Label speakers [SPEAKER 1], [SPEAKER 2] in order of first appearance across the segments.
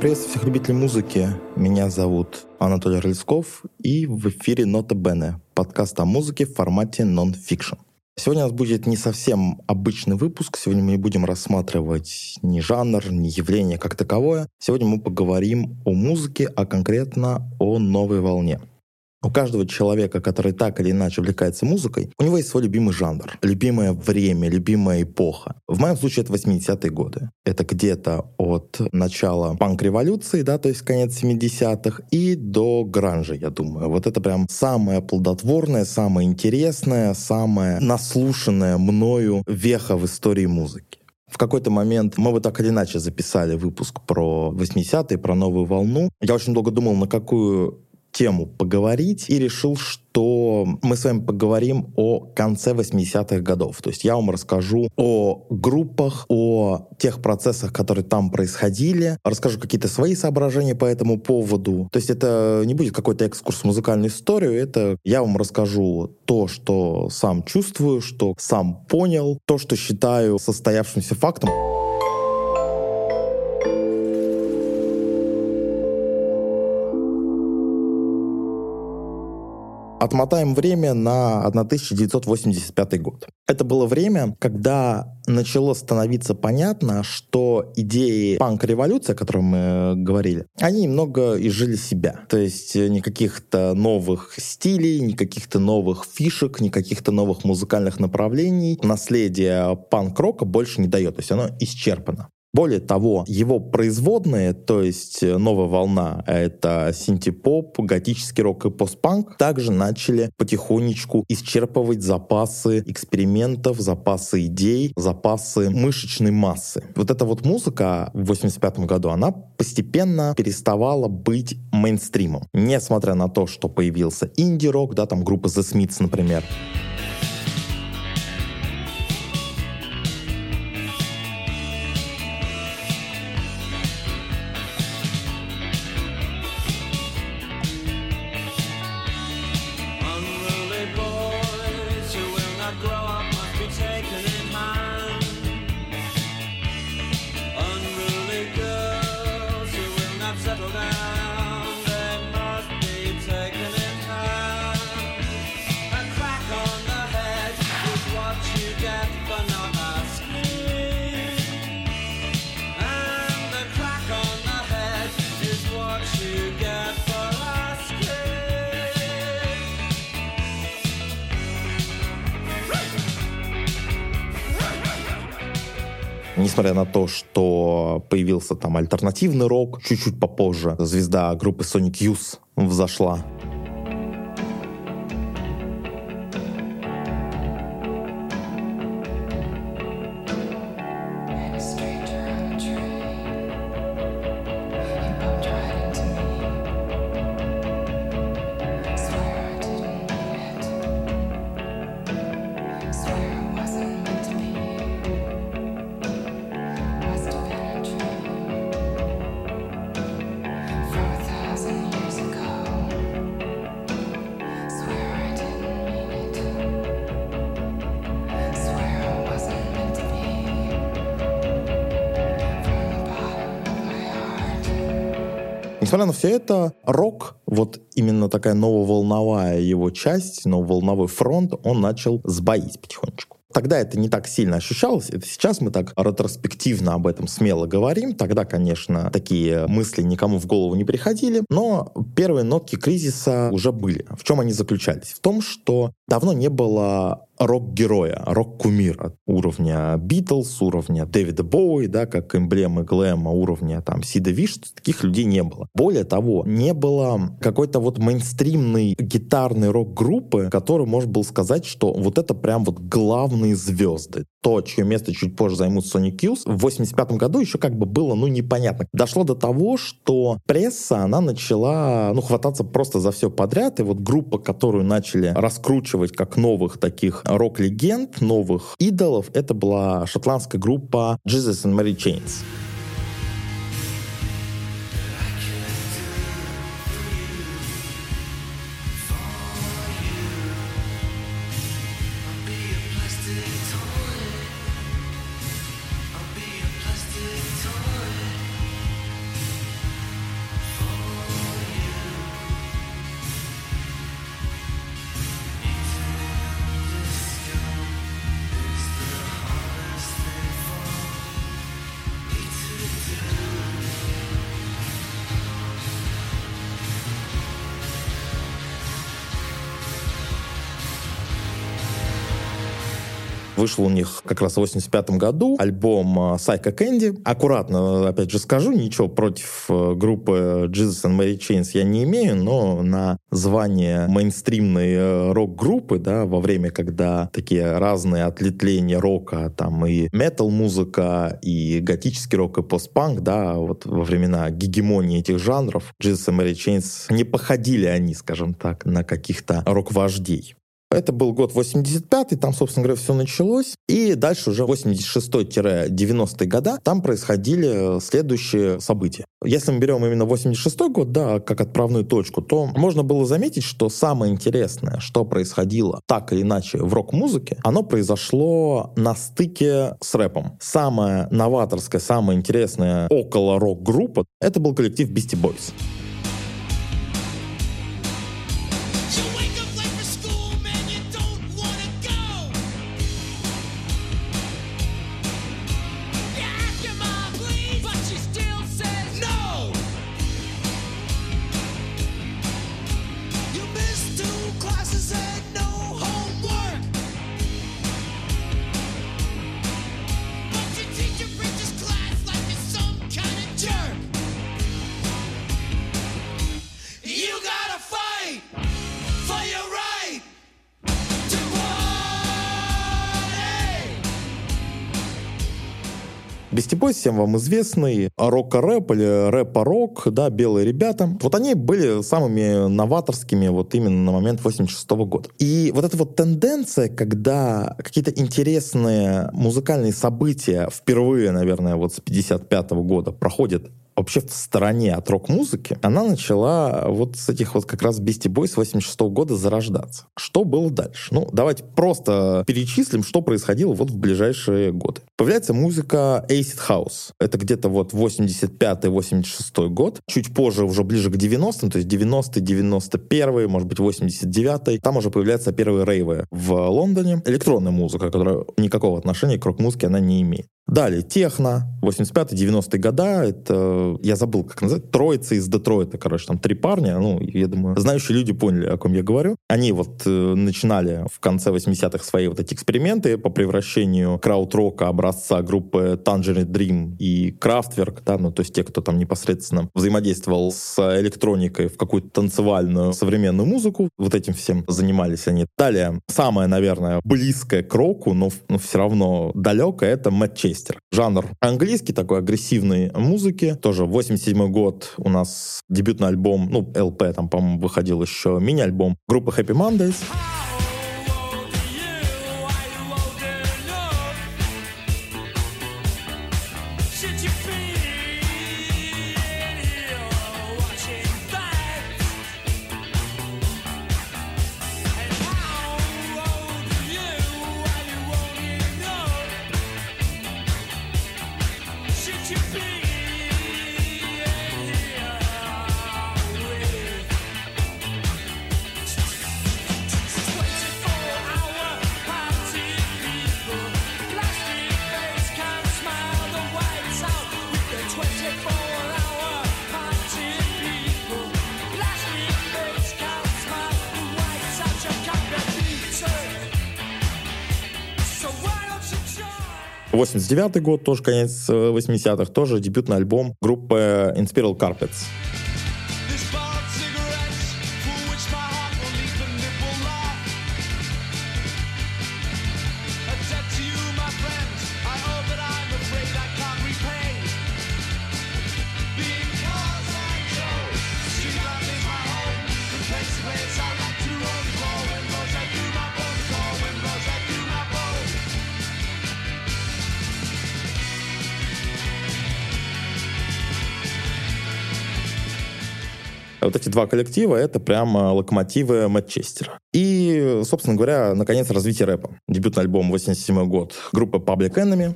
[SPEAKER 1] Приветствую всех любителей музыки. Меня зовут Анатолий Рыльсков, и в эфире «Нота Бене» — подкаст о музыке в формате нон-фикшн. Сегодня у нас будет не совсем обычный выпуск. Сегодня мы не будем рассматривать ни жанр, ни явление как таковое. Сегодня мы поговорим о музыке, а конкретно о новой волне. У каждого человека, который так или иначе увлекается музыкой, у него есть свой любимый жанр, любимое время, любимая эпоха. В моем случае это 80-е годы. Это где-то от начала панк-революции, да, то есть конец 70-х, и до гранжа, я думаю. Вот это прям самое плодотворное, самое интересное, самое наслушанное мною веха в истории музыки. В какой-то момент мы бы так или иначе записали выпуск про 80-е, про новую волну. Я очень долго думал, на какую тему поговорить и решил, что мы с вами поговорим о конце 80-х годов. То есть я вам расскажу о группах, о тех процессах, которые там происходили, расскажу какие-то свои соображения по этому поводу. То есть это не будет какой-то экскурс в музыкальную историю, это я вам расскажу то, что сам чувствую, что сам понял, то, что считаю состоявшимся фактом. Отмотаем время на 1985 год. Это было время, когда начало становиться понятно, что идеи панк-революции, о которой мы говорили, они немного изжили себя. То есть э, никаких-то новых стилей, никаких-то новых фишек, никаких-то новых музыкальных направлений наследие панк-рока больше не дает. То есть оно исчерпано. Более того, его производные, то есть э, новая волна, это синтепоп, готический рок и постпанк, также начали потихонечку исчерпывать запасы экспериментов, запасы идей, запасы мышечной массы. Вот эта вот музыка в 85 году, она постепенно переставала быть мейнстримом. Несмотря на то, что появился инди-рок, да, там группа The Smiths, например. Несмотря на то, что появился там альтернативный рок, чуть-чуть попозже звезда группы Sonic Youth взошла Несмотря на все это, рок, вот именно такая нововолновая его часть, нововолновой фронт, он начал сбоить потихонечку. Тогда это не так сильно ощущалось. Это сейчас мы так ретроспективно об этом смело говорим. Тогда, конечно, такие мысли никому в голову не приходили. Но первые нотки кризиса уже были. В чем они заключались? В том, что давно не было рок-героя, рок-кумира уровня Битлз, уровня Дэвида Боуи, да, как эмблемы глэма уровня там Сида Виш, таких людей не было. Более того, не было какой-то вот мейнстримной гитарной рок-группы, которую можно было сказать, что вот это прям вот главные звезды. То, чье место чуть позже займут Sonic Youth, в 85 году еще как бы было, ну, непонятно. Дошло до того, что пресса, она начала, ну, хвататься просто за все подряд, и вот группа, которую начали раскручивать как новых таких рок-легенд, новых идолов, это была шотландская группа Jesus and Mary Chains. Вышел у них как раз в 85 году альбом э, Psycho Candy. Аккуратно, опять же, скажу, ничего против э, группы Jesus and Mary Chains я не имею, но на звание мейнстримной э, рок-группы, да, во время, когда такие разные отлетления рока, там и метал-музыка, и готический рок, и постпанк, да, вот во времена гегемонии этих жанров, Jesus and Mary Chains не походили они, скажем так, на каких-то рок-вождей. Это был год 85-й, там, собственно говоря, все началось. И дальше уже 86-90-е года там происходили следующие события. Если мы берем именно 86-й год, да, как отправную точку, то можно было заметить, что самое интересное, что происходило так или иначе в рок-музыке, оно произошло на стыке с рэпом. Самая новаторская, самая интересная около рок-группа — это был коллектив Beastie Boys. Всем вам известный, рок-рэп или рэп-рок, да, белые ребята. Вот они были самыми новаторскими вот именно на момент 86 -го года. И вот эта вот тенденция, когда какие-то интересные музыкальные события впервые, наверное, вот с 55 -го года проходят вообще в стороне от рок-музыки, она начала вот с этих вот как раз Beastie Boys 86 -го года зарождаться. Что было дальше? Ну, давайте просто перечислим, что происходило вот в ближайшие годы. Появляется музыка Acid House. Это где-то вот 85-86 год. Чуть позже, уже ближе к 90-м, то есть 90-й, 91-й, может быть, 89-й. Там уже появляются первые рейвы в Лондоне. Электронная музыка, которая никакого отношения к рок-музыке она не имеет. Далее, техно, 85-90-е года, это, я забыл, как называется, троица из Детройта, короче, там три парня, ну, я думаю, знающие люди поняли, о ком я говорю. Они вот э, начинали в конце 80-х свои вот эти эксперименты по превращению крауд-рока образца группы Tangerine Dream и Kraftwerk, да, ну, то есть те, кто там непосредственно взаимодействовал с электроникой в какую-то танцевальную современную музыку, вот этим всем занимались они. Далее, самое, наверное, близкое к року, но, но все равно далекое, это Мэтт Чейз оркестр. Жанр английский, такой агрессивной музыки. Тоже 87 год у нас дебютный альбом, ну, LP там, по-моему, выходил еще мини-альбом группы Happy Mondays. Девятый год, тоже конец 80-х, э, тоже дебютный альбом группы Inspiral Carpets. Эти два коллектива — это прямо локомотивы Манчестера. И, собственно говоря, наконец, развитие рэпа. Дебютный альбом 87 год группы Public Enemy.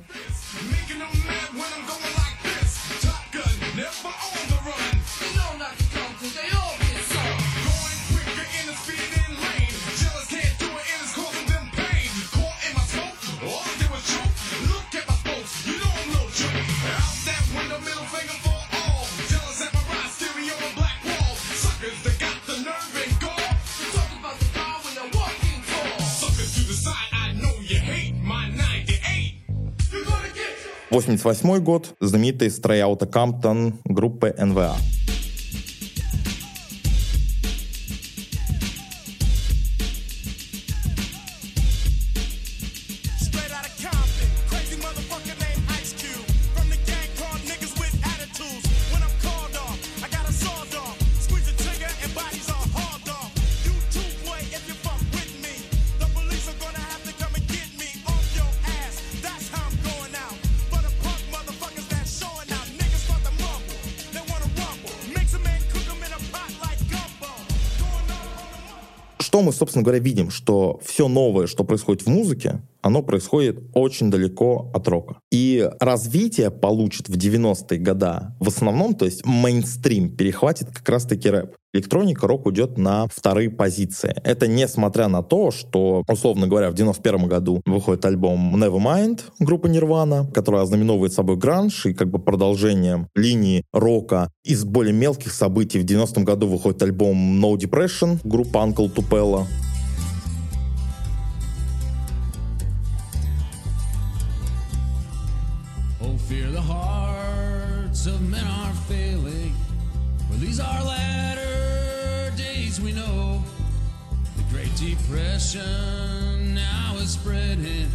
[SPEAKER 1] 88 год, знаменитый стройаута Камптон группы НВА. Что мы, собственно говоря, видим? Что все новое, что происходит в музыке, оно происходит очень далеко от рока. И развитие получит в 90-е годы в основном, то есть мейнстрим перехватит как раз-таки рэп. Электроника, рок уйдет на вторые позиции. Это несмотря на то, что, условно говоря, в 91 году выходит альбом Nevermind группы Nirvana, которая ознаменовывает собой гранж и как бы продолжением линии рока. Из более мелких событий в 90 году выходит альбом No Depression группы Uncle Tupelo. Great Depression now is spreading.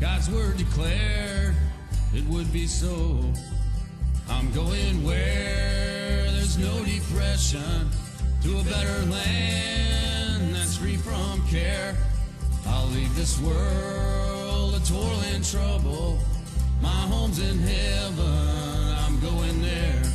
[SPEAKER 1] God's word declared it would be so. I'm going where there's no depression to a better land that's free from care. I'll leave this world a toil and trouble. My home's in heaven, I'm going there.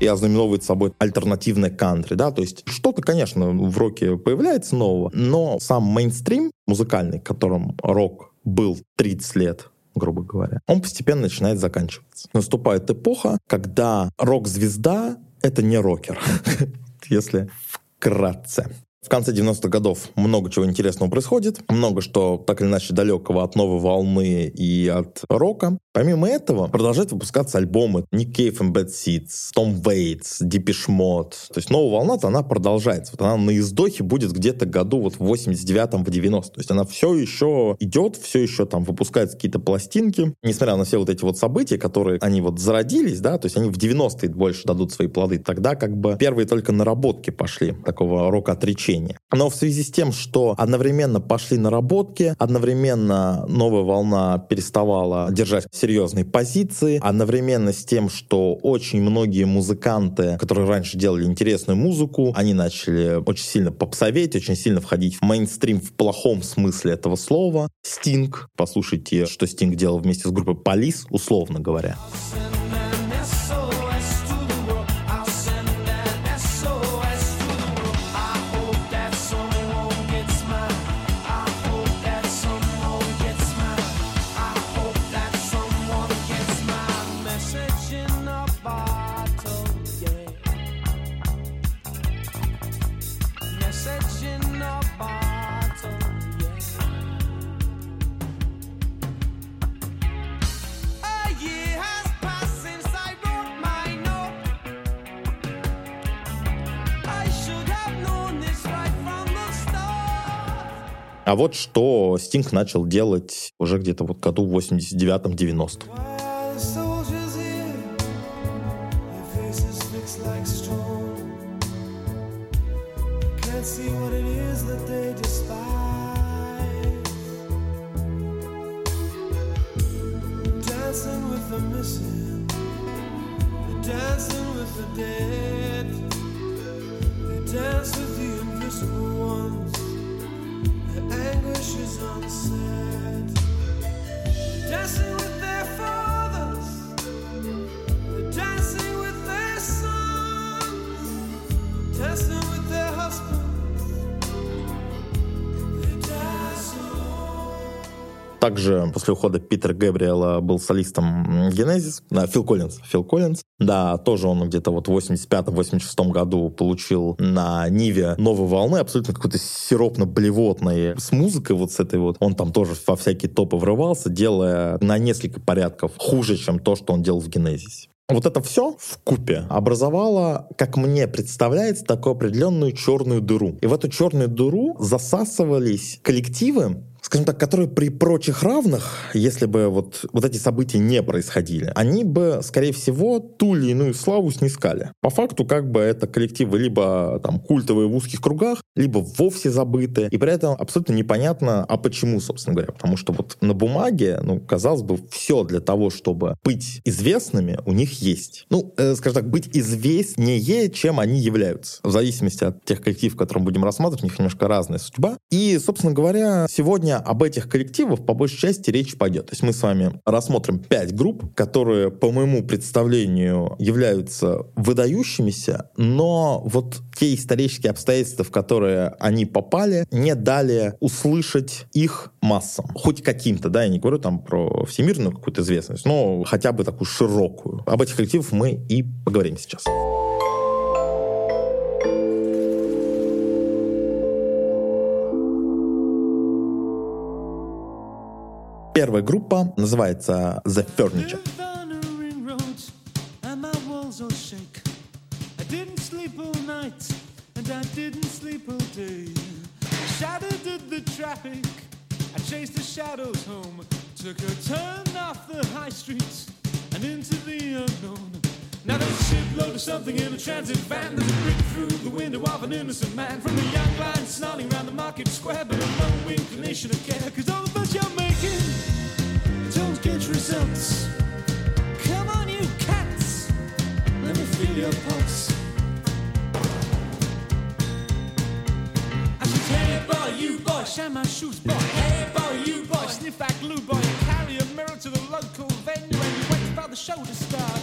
[SPEAKER 1] И ознаменовывает собой альтернативное кантри, да, то есть что-то, конечно, в роке появляется нового, но сам мейнстрим музыкальный, которым рок был 30 лет, грубо говоря, он постепенно начинает заканчиваться. Наступает эпоха, когда рок-звезда — это не рокер, если вкратце. В конце 90-х годов много чего интересного происходит, много что так или иначе далекого от новой волны и от рока. Помимо этого, продолжают выпускаться альбомы Nick Cave and Bad Seeds, Tom Waits, Deepish Mode. То есть новая волна она продолжается. Вот она на издохе будет где-то году вот в 89-м, в 90 То есть она все еще идет, все еще там выпускает какие-то пластинки. Несмотря на все вот эти вот события, которые они вот зародились, да, то есть они в 90-е больше дадут свои плоды. Тогда как бы первые только наработки пошли такого рок-отречения течение. Но в связи с тем, что одновременно пошли наработки, одновременно новая волна переставала держать серьезные позиции, одновременно с тем, что очень многие музыканты, которые раньше делали интересную музыку, они начали очень сильно попсоветь, очень сильно входить в мейнстрим в плохом смысле этого слова. Стинг, послушайте, что Стинг делал вместе с группой Полис, условно говоря. А вот что Стинг начал делать уже где-то вот году в 89-90. После ухода Питера Гэбриэла был солистом Генезис, да, Фил Коллинз. Фил Коллинз, да, тоже он где-то вот в 85-86 году получил на Ниве новой волны, абсолютно какой-то сиропно-блевотной с музыкой вот с этой вот. Он там тоже во всякие топы врывался, делая на несколько порядков хуже, чем то, что он делал в Генезисе. Вот это все в купе образовало, как мне представляется, такую определенную черную дыру. И в эту черную дыру засасывались коллективы, скажем так, которые при прочих равных, если бы вот, вот эти события не происходили, они бы, скорее всего, ту или иную славу снискали. По факту, как бы это коллективы либо там культовые в узких кругах, либо вовсе забытые, и при этом абсолютно непонятно, а почему, собственно говоря, потому что вот на бумаге, ну, казалось бы, все для того, чтобы быть известными, у них есть. Ну, э, скажем так, быть известнее, чем они являются. В зависимости от тех коллективов, которые мы будем рассматривать, у них немножко разная судьба. И, собственно говоря, сегодня об этих коллективах по большей части речь пойдет. То есть мы с вами рассмотрим пять групп, которые, по моему представлению, являются выдающимися, но вот те исторические обстоятельства, в которые они попали, не дали услышать их массам. Хоть каким-то, да, я не говорю там про всемирную какую-то известность, но хотя бы такую широкую. Об этих коллективах мы и поговорим сейчас. Первая группа называется The Furniture. Shadows home, took a turn off the high streets and into the unknown. Now there's a shipload of something in a transit van. There's a brick through the window of an innocent man. From the young line snarling around the market square, but a low inclination of care. Cause all the fuss you're making don't get results. Come on, you cats, let me feel your pulse. I said, hey boy, you boy, shine my shoes, boy. Hey boy, you boy, sniff that glue, boy. Carry a mirror to the local venue and you wait for the show to start.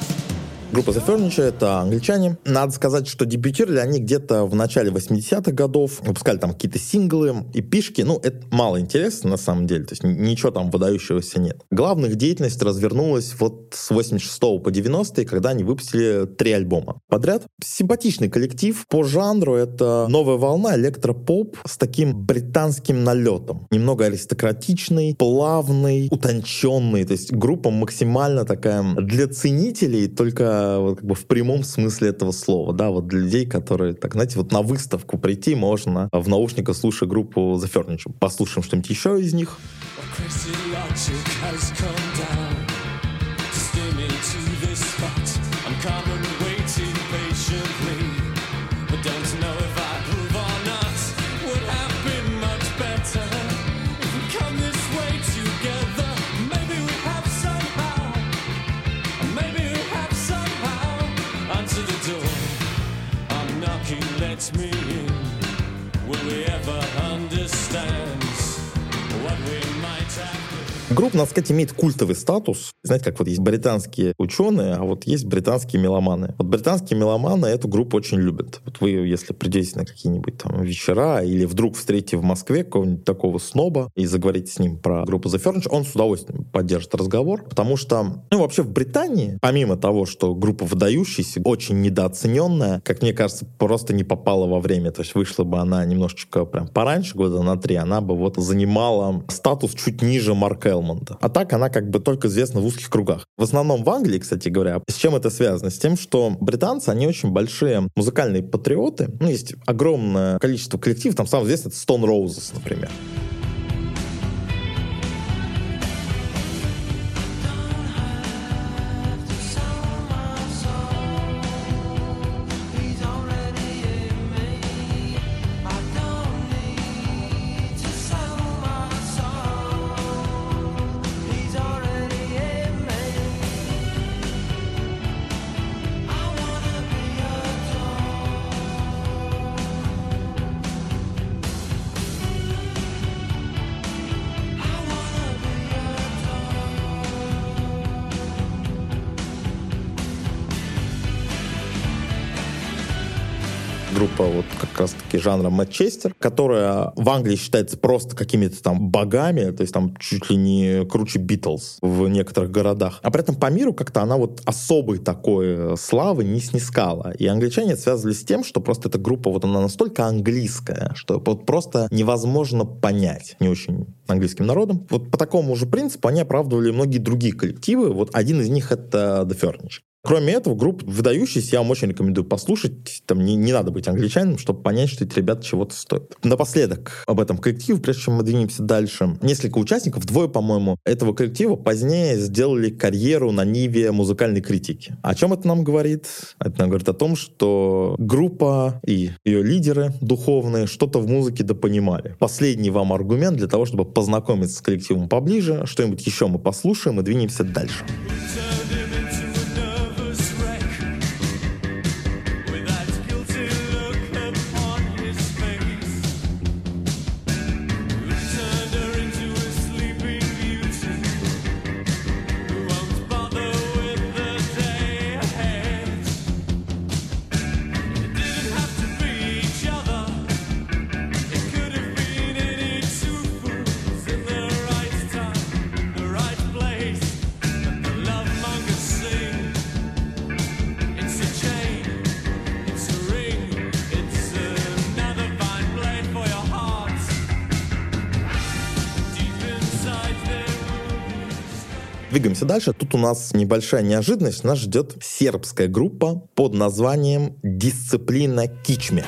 [SPEAKER 1] Группа The Furniture — это англичане. Надо сказать, что дебютировали они где-то в начале 80-х годов. Выпускали там какие-то синглы и пишки. Ну, это мало интересно на самом деле. То есть ничего там выдающегося нет. Главная их деятельность развернулась вот с 86 по 90 когда они выпустили три альбома подряд. Симпатичный коллектив. По жанру это новая волна электропоп с таким британским налетом. Немного аристократичный, плавный, утонченный. То есть группа максимально такая для ценителей, только вот как бы в прямом смысле этого слова, да, вот для людей, которые, так, знаете, вот на выставку прийти можно в наушниках, слушая группу The Furniture. Послушаем что-нибудь еще из них. Группа, надо сказать, имеет культовый статус. Знаете, как вот есть британские ученые, а вот есть британские меломаны. Вот британские меломаны эту группу очень любят. Вот вы, если придете на какие-нибудь там вечера или вдруг встретите в Москве какого-нибудь такого сноба и заговорите с ним про группу The Furniture, он с удовольствием поддержит разговор, потому что, ну, вообще в Британии, помимо того, что группа выдающаяся, очень недооцененная, как мне кажется, просто не попала во время. То есть вышла бы она немножечко прям пораньше, года на три, она бы вот занимала статус чуть ниже Марк Элман Белмонта. А так она как бы только известна в узких кругах. В основном в Англии, кстати говоря. С чем это связано? С тем, что британцы, они очень большие музыкальные патриоты. Ну, есть огромное количество коллективов. Там самый известный это Stone Roses, например. Как раз-таки жанра Манчестер, которая в Англии считается просто какими-то там богами, то есть там чуть ли не круче Битлз в некоторых городах. А при этом по миру как-то она вот особой такой славы не снискала. И англичане связывали с тем, что просто эта группа вот она настолько английская, что вот просто невозможно понять не очень английским народом. Вот по такому же принципу они оправдывали многие другие коллективы. Вот один из них это The Furniture. Кроме этого, группа выдающаяся, я вам очень рекомендую послушать. Там не, не надо быть англичанином, чтобы понять, что эти ребята чего-то стоят. Напоследок об этом коллективе, прежде чем мы двинемся дальше. Несколько участников, двое, по-моему, этого коллектива позднее сделали карьеру на ниве музыкальной критики. О чем это нам говорит? Это нам говорит о том, что группа и ее лидеры духовные что-то в музыке допонимали. Последний вам аргумент для того, чтобы познакомиться с коллективом поближе. Что-нибудь еще мы послушаем и двинемся дальше. Дальше. Тут у нас небольшая неожиданность. Нас ждет сербская группа под названием «Дисциплина Кичме».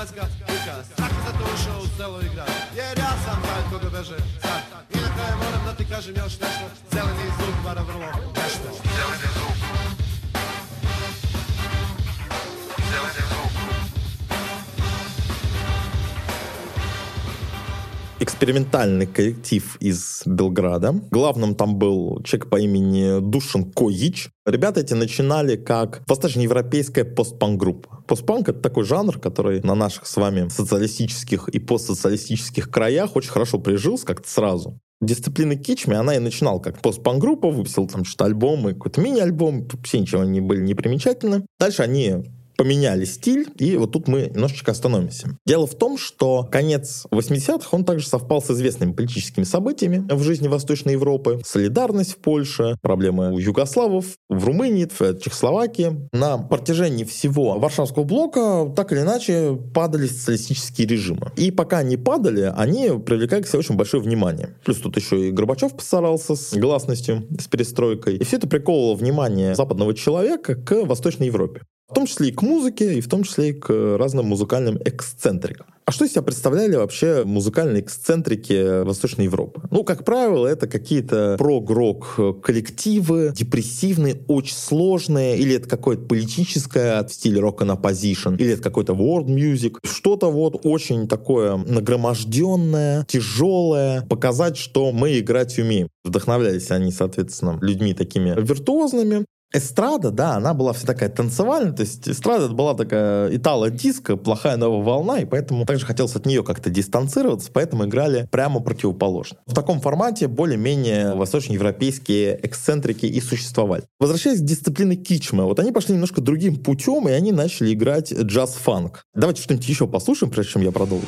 [SPEAKER 2] automatska kuka Tako sam to ušao u selo i grad. Jer ja sam taj koga beže sad. I na kraju moram da ti kažem još nešto. Zeleni zub vara vrlo nešto. Zeleni zub.
[SPEAKER 1] Экспериментальный коллектив из Белграда. Главным там был человек по имени Душин Коич. Ребята эти начинали как восточноевропейская постпанк-группа. Постпанк — это такой жанр, который на наших с вами социалистических и постсоциалистических краях очень хорошо прижился как-то сразу. Дисциплины Кичми, она и начинала как постпанк-группа, выпустила там что-то альбомы, какой-то мини-альбом, вообще ничего не были непримечательны. Дальше они поменяли стиль, и вот тут мы немножечко остановимся. Дело в том, что конец 80-х, он также совпал с известными политическими событиями в жизни Восточной Европы. Солидарность в Польше, проблемы у югославов, в Румынии, в Чехословакии. На протяжении всего Варшавского блока так или иначе падали социалистические режимы. И пока они падали, они привлекали к себе очень большое внимание. Плюс тут еще и Горбачев постарался с гласностью, с перестройкой. И все это приковывало внимание западного человека к Восточной Европе. В том числе и к музыке, и в том числе и к разным музыкальным эксцентрикам. А что из себя представляли вообще музыкальные эксцентрики Восточной Европы? Ну, как правило, это какие-то прог-рок коллективы, депрессивные, очень сложные, или это какое-то политическое в стиле рок and opposition, или это какой-то world music, что-то вот очень такое нагроможденное, тяжелое, показать, что мы играть умеем. Вдохновлялись они, соответственно, людьми такими виртуозными, эстрада, да, она была вся такая танцевальная, то есть эстрада это была такая итало-диско, плохая новая волна, и поэтому также хотелось от нее как-то дистанцироваться, поэтому играли прямо противоположно. В таком формате более-менее восточноевропейские эксцентрики и существовали. Возвращаясь к дисциплине кичма, вот они пошли немножко другим путем, и они начали играть джаз-фанк. Давайте что-нибудь еще послушаем, прежде чем я продолжу.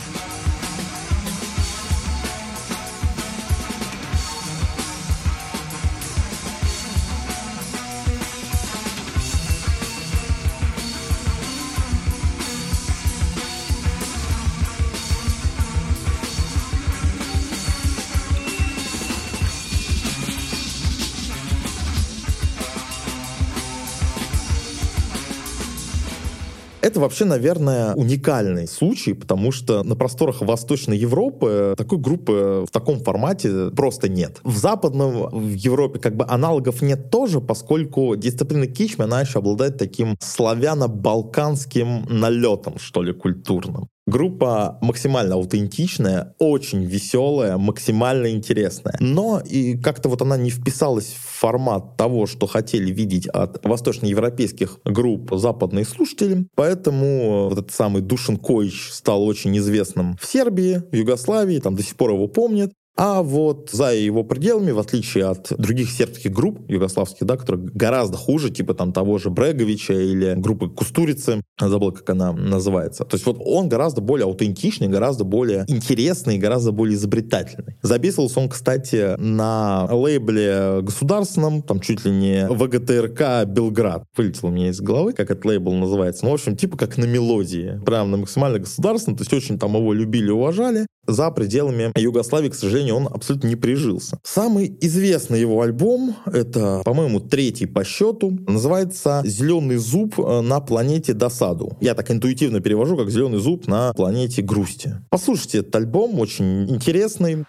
[SPEAKER 1] Это вообще, наверное, уникальный случай, потому что на просторах Восточной Европы такой группы в таком формате просто нет. В Западном в Европе как бы аналогов нет тоже, поскольку дисциплина кичми, она еще обладает таким славяно-балканским налетом, что ли, культурным. Группа максимально аутентичная, очень веселая, максимально интересная. Но и как-то вот она не вписалась в формат того, что хотели видеть от восточноевропейских групп западные слушатели. Поэтому вот этот самый Душин Коич стал очень известным в Сербии, в Югославии, там до сих пор его помнят. А вот за его пределами, в отличие от других сербских групп югославских, да, которые гораздо хуже, типа там того же Бреговича или группы Кустурицы, забыл, как она называется. То есть вот он гораздо более аутентичный, гораздо более интересный, гораздо более изобретательный. Записывался он, кстати, на лейбле государственном, там чуть ли не ВГТРК Белград. Вылетел у меня из головы, как этот лейбл называется. Ну, в общем, типа как на мелодии. Прям на максимально государственном. То есть очень там его любили, уважали. За пределами Югославии, к сожалению, он абсолютно не прижился. Самый известный его альбом, это, по-моему, третий по счету, называется «Зеленый зуб на планете досаду». Я так интуитивно перевожу, как «Зеленый зуб на планете грусти». Послушайте этот альбом, очень интересный.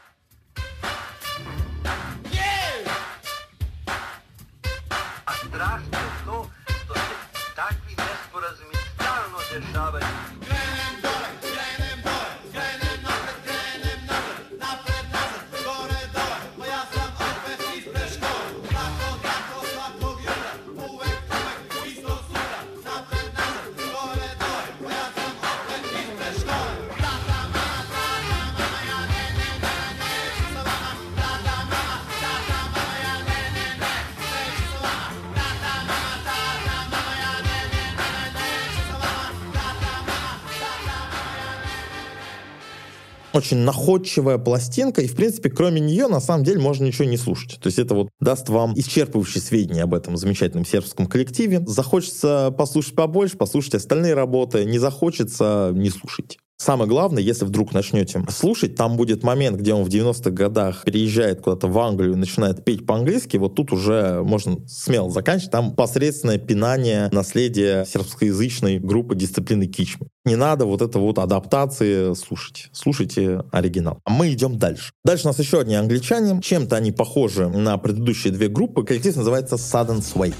[SPEAKER 1] Очень находчивая пластинка, и, в принципе, кроме нее, на самом деле, можно ничего не слушать. То есть это вот даст вам исчерпывающие сведения об этом замечательном сербском коллективе. Захочется послушать побольше, послушать остальные работы. Не захочется, не слушайте. Самое главное, если вдруг начнете слушать, там будет момент, где он в 90-х годах переезжает куда-то в Англию и начинает петь по-английски, вот тут уже можно смело заканчивать. Там посредственное пинание наследия сербскоязычной группы дисциплины Кичмы. Не надо вот это вот адаптации слушать. Слушайте оригинал. А мы идем дальше. Дальше у нас еще одни англичане. Чем-то они похожи на предыдущие две группы. Коллектив называется Sudden Sway.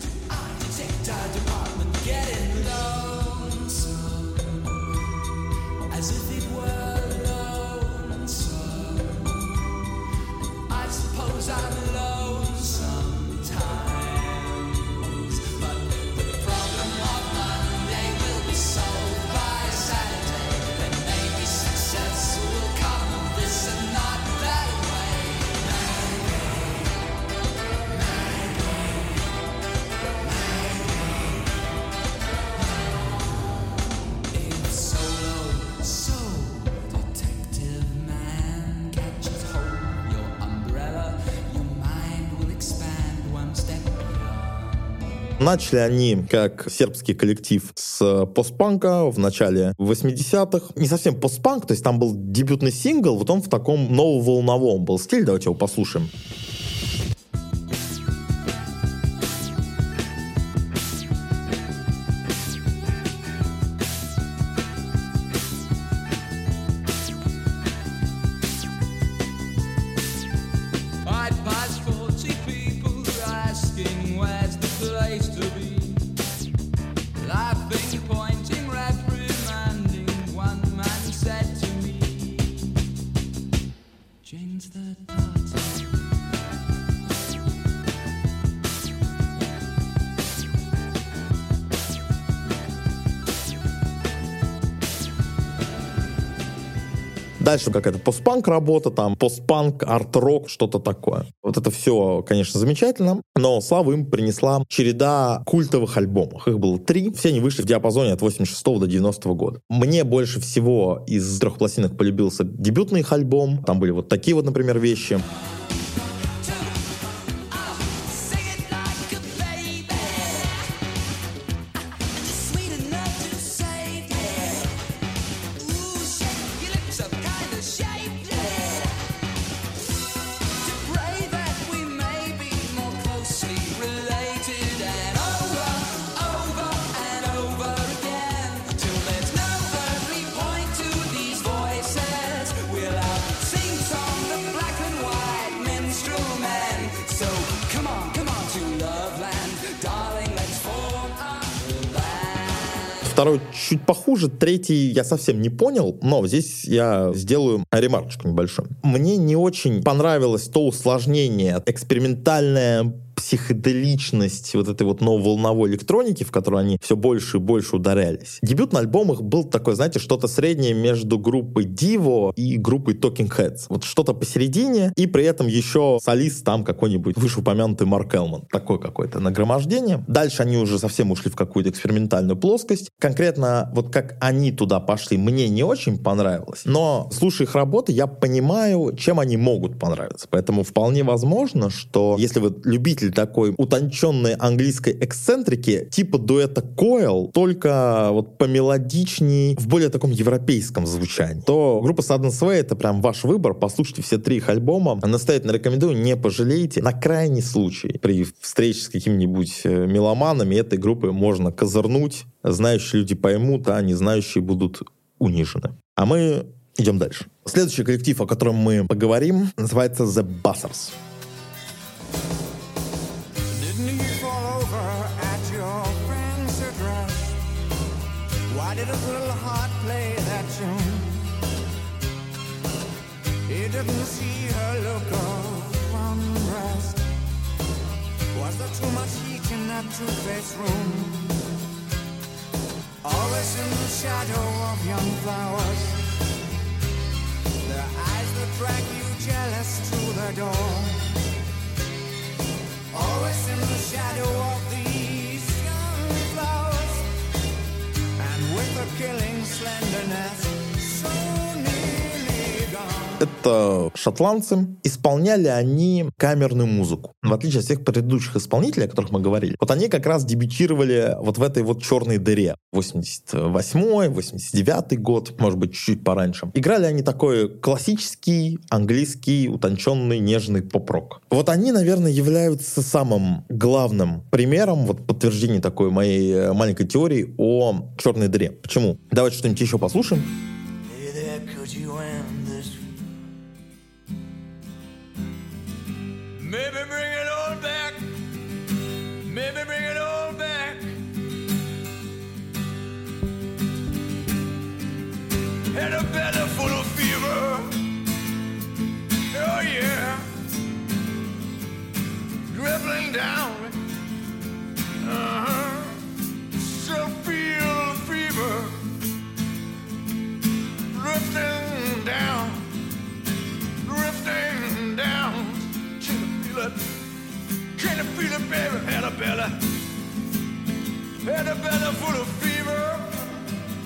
[SPEAKER 1] Начали они как сербский коллектив с постпанка в начале 80-х. Не совсем постпанк, то есть там был дебютный сингл, вот он в таком нововолновом был стиль. Давайте его послушаем. Change the daughter. Дальше какая-то постпанк работа, там постпанк, арт-рок, что-то такое. Вот это все, конечно, замечательно, но славу им принесла череда культовых альбомов. Их было три, все они вышли в диапазоне от 86 до 90 года. Мне больше всего из трех пластинок полюбился дебютный их альбом. Там были вот такие вот, например, вещи. Второй похуже, третий я совсем не понял, но здесь я сделаю ремарочку небольшую. Мне не очень понравилось то усложнение, экспериментальное психоделичность вот этой вот нововолновой электроники, в которую они все больше и больше ударялись. Дебютный альбом их был такой, знаете, что-то среднее между группой Divo и группой Talking Heads. Вот что-то посередине, и при этом еще солист там какой-нибудь вышеупомянутый Марк Элман. Такое какое-то нагромождение. Дальше они уже совсем ушли в какую-то экспериментальную плоскость. Конкретно вот как они туда пошли, мне не очень понравилось. Но слушая их работы, я понимаю, чем они могут понравиться. Поэтому вполне возможно, что если вы любитель такой утонченной английской эксцентрики, типа дуэта Coil, только вот помелодичней, в более таком европейском звучании, то группа Sudden Sway это прям ваш выбор. Послушайте все три их альбома. Настоятельно рекомендую, не пожалеете. На крайний случай при встрече с какими-нибудь э, меломанами этой группы можно козырнуть. Знающие люди поймут, а не знающие будут унижены. А мы идем дальше. Следующий коллектив, о котором мы поговорим, называется The Buzzers. In that two-faced room? Always in the shadow of young flowers. Their eyes that drag you jealous to the door. Always in the shadow of these young flowers. And with a killing slenderness. Это шотландцы. Исполняли они камерную музыку. В отличие от всех предыдущих исполнителей, о которых мы говорили. Вот они как раз дебютировали вот в этой вот черной дыре. 88-й, 89-й год, может быть, чуть-чуть пораньше. Играли они такой классический, английский, утонченный, нежный поп-рок. Вот они, наверное, являются самым главным примером, вот подтверждение такой моей маленькой теории о черной дыре. Почему? Давайте что-нибудь еще послушаем.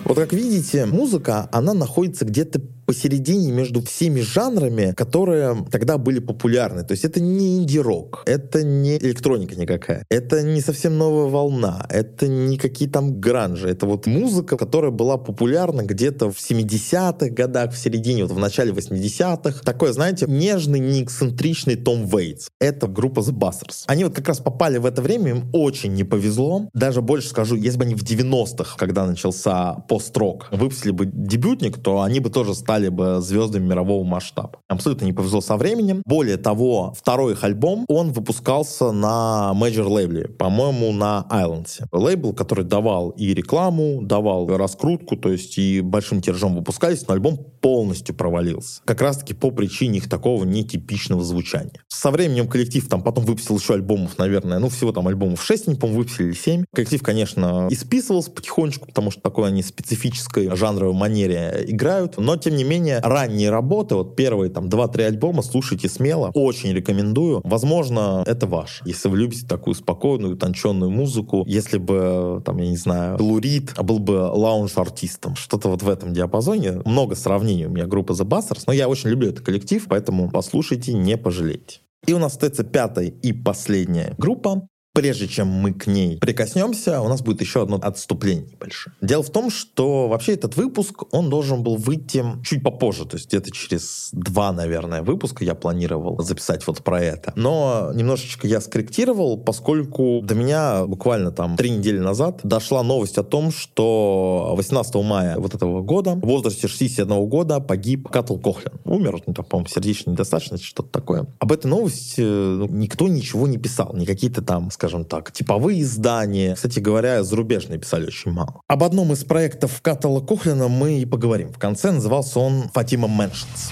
[SPEAKER 1] Вот как видите, музыка, она находится где-то посередине между всеми жанрами, которые тогда были популярны. То есть это не инди-рок, это не электроника никакая, это не совсем новая волна, это не какие там гранжи, это вот музыка, которая была популярна где-то в 70-х годах, в середине, вот в начале 80-х. Такой, знаете, нежный, не эксцентричный Том Вейтс. Это группа The Busters. Они вот как раз попали в это время, им очень не повезло. Даже больше скажу, если бы они в 90-х, когда начался пост-рок, выпустили бы дебютник, то они бы тоже стали стали бы звездами мирового масштаба. Абсолютно не повезло со временем. Более того, второй их альбом, он выпускался на major лейбле, по-моему, на Islands. Лейбл, который давал и рекламу, давал раскрутку, то есть и большим тиражом выпускались, но альбом полностью провалился. Как раз-таки по причине их такого нетипичного звучания. Со временем коллектив там потом выпустил еще альбомов, наверное, ну всего там альбомов 6, они, по-моему, выпустили 7. Коллектив, конечно, исписывался потихонечку, потому что такой они специфической жанровой манере играют, но тем не менее, ранние работы, вот первые там 2-3 альбома, слушайте смело, очень рекомендую. Возможно, это ваш. Если вы любите такую спокойную, утонченную музыку, если бы, там, я не знаю, Лурид был бы лаунж-артистом, что-то вот в этом диапазоне. Много сравнений у меня группа The Busters, но я очень люблю этот коллектив, поэтому послушайте, не пожалеете. И у нас остается пятая и последняя группа прежде чем мы к ней прикоснемся, у нас будет еще одно отступление небольшое. Дело в том, что вообще этот выпуск, он должен был выйти чуть попозже, то есть где-то через два, наверное, выпуска я планировал записать вот про это. Но немножечко я скорректировал, поскольку до меня буквально там три недели назад дошла новость о том, что 18 мая вот этого года в возрасте 61 года погиб Катл Кохлин. Умер, ну, там, по-моему, сердечной недостаточности, что-то такое. Об этой новости ну, никто ничего не писал, не какие-то там, скажем, скажем так, типовые издания. Кстати говоря, зарубежные писали очень мало. Об одном из проектов Катала Кохлина мы и поговорим. В конце назывался он «Fatima Mansions».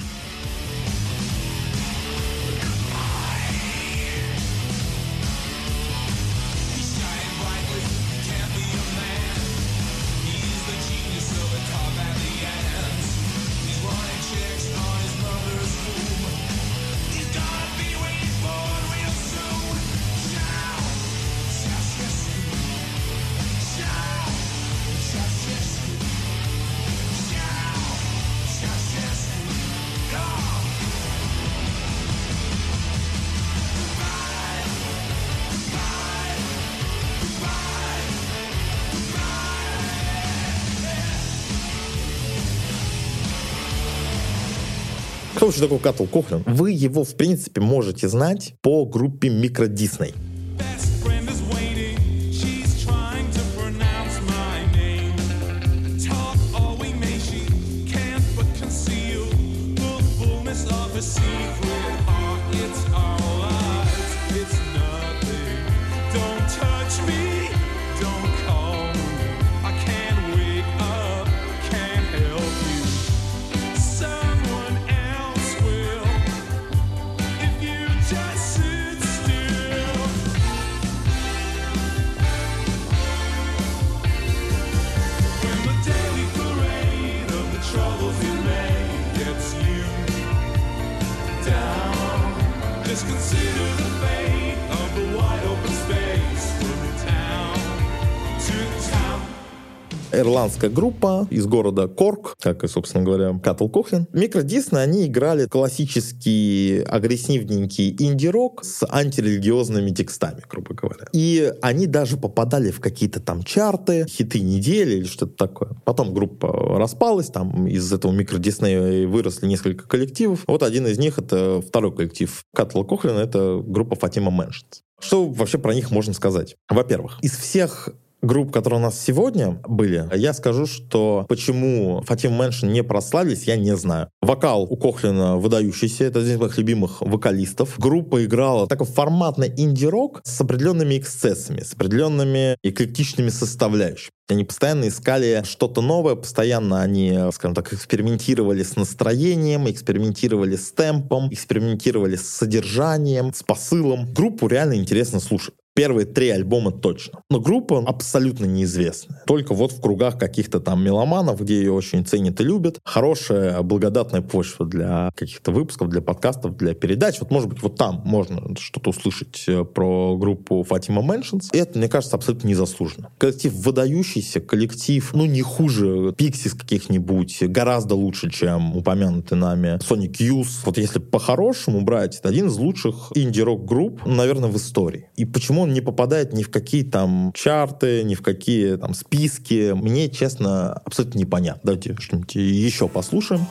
[SPEAKER 1] Что вообще такое Катл Кохлин? Вы его, в принципе, можете знать по группе Микро Дисней. Ирландская группа из города Корк, как и, собственно говоря, Катл Кохлин. Microdisney, они играли классический агрессивненький инди-рок с антирелигиозными текстами, грубо говоря. И они даже попадали в какие-то там чарты, хиты недели или что-то такое. Потом группа распалась, там из этого Microdisney я выросли несколько коллективов. Вот один из них — это второй коллектив Катл Кохлина, это группа Fatima Mansions. Что вообще про них можно сказать? Во-первых, из всех групп, которые у нас сегодня были, я скажу, что почему Фатим Мэншин не прославились, я не знаю. Вокал у Кохлина выдающийся, это один из моих любимых вокалистов. Группа играла такой форматный инди-рок с определенными эксцессами, с определенными эклектичными составляющими. Они постоянно искали что-то новое, постоянно они, скажем так, экспериментировали с настроением, экспериментировали с темпом, экспериментировали с содержанием, с посылом. Группу реально интересно слушать. Первые три альбома точно. Но группа абсолютно неизвестная. Только вот в кругах каких-то там меломанов, где ее очень ценят и любят. Хорошая, благодатная почва для каких-то выпусков, для подкастов, для передач. Вот, может быть, вот там можно что-то услышать э, про группу Fatima Mansions. И это, мне кажется, абсолютно незаслуженно. Коллектив выдающийся, коллектив, ну, не хуже Pixies каких-нибудь, гораздо лучше, чем упомянутый нами Sonic Youth. Вот если по-хорошему брать, это один из лучших инди-рок групп, наверное, в истории. И почему он не попадает ни в какие там чарты, ни в какие там списки. Мне, честно, абсолютно непонятно. Давайте что-нибудь еще послушаем.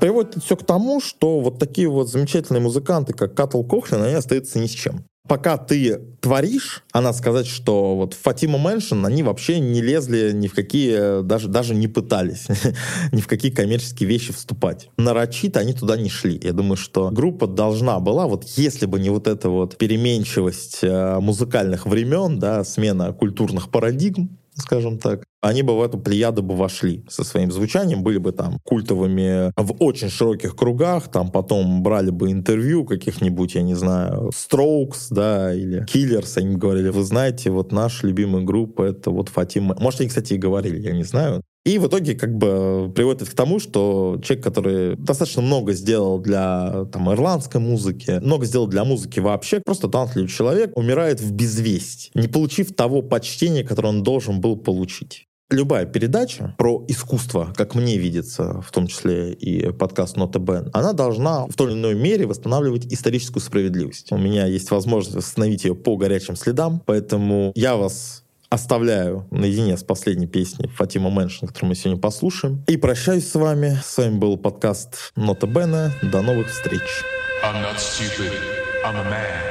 [SPEAKER 1] Приводит все к тому, что вот такие вот замечательные музыканты, как Катл Кохлин, они остаются ни с чем пока ты творишь, она сказать, что вот Фатима Мэншин, они вообще не лезли ни в какие, даже, даже не пытались ни в какие коммерческие вещи вступать. Нарочито они туда не шли. Я думаю, что группа должна была, вот если бы не вот эта вот переменчивость э, музыкальных времен, да, смена культурных парадигм, скажем так, они бы в эту плеяду бы вошли со своим звучанием, были бы там культовыми в очень широких кругах, там потом брали бы интервью каких-нибудь, я не знаю, Strokes, да, или Killers, они говорили, вы знаете, вот наша любимая группа, это вот Фатима. Может, они, кстати, и говорили, я не знаю. И в итоге как бы приводит к тому, что человек, который достаточно много сделал для там, ирландской музыки, много сделал для музыки вообще, просто талантливый человек, умирает в безвесть, не получив того почтения, которое он должен был получить любая передача про искусство, как мне видится, в том числе и подкаст Нота Бен, она должна в той или иной мере восстанавливать историческую справедливость. У меня есть возможность восстановить ее по горячим следам, поэтому я вас оставляю наедине с последней песней Фатима Мэншин, которую мы сегодня послушаем. И прощаюсь с вами. С вами был подкаст Нота Бена. До новых встреч. I'm not stupid. I'm a man.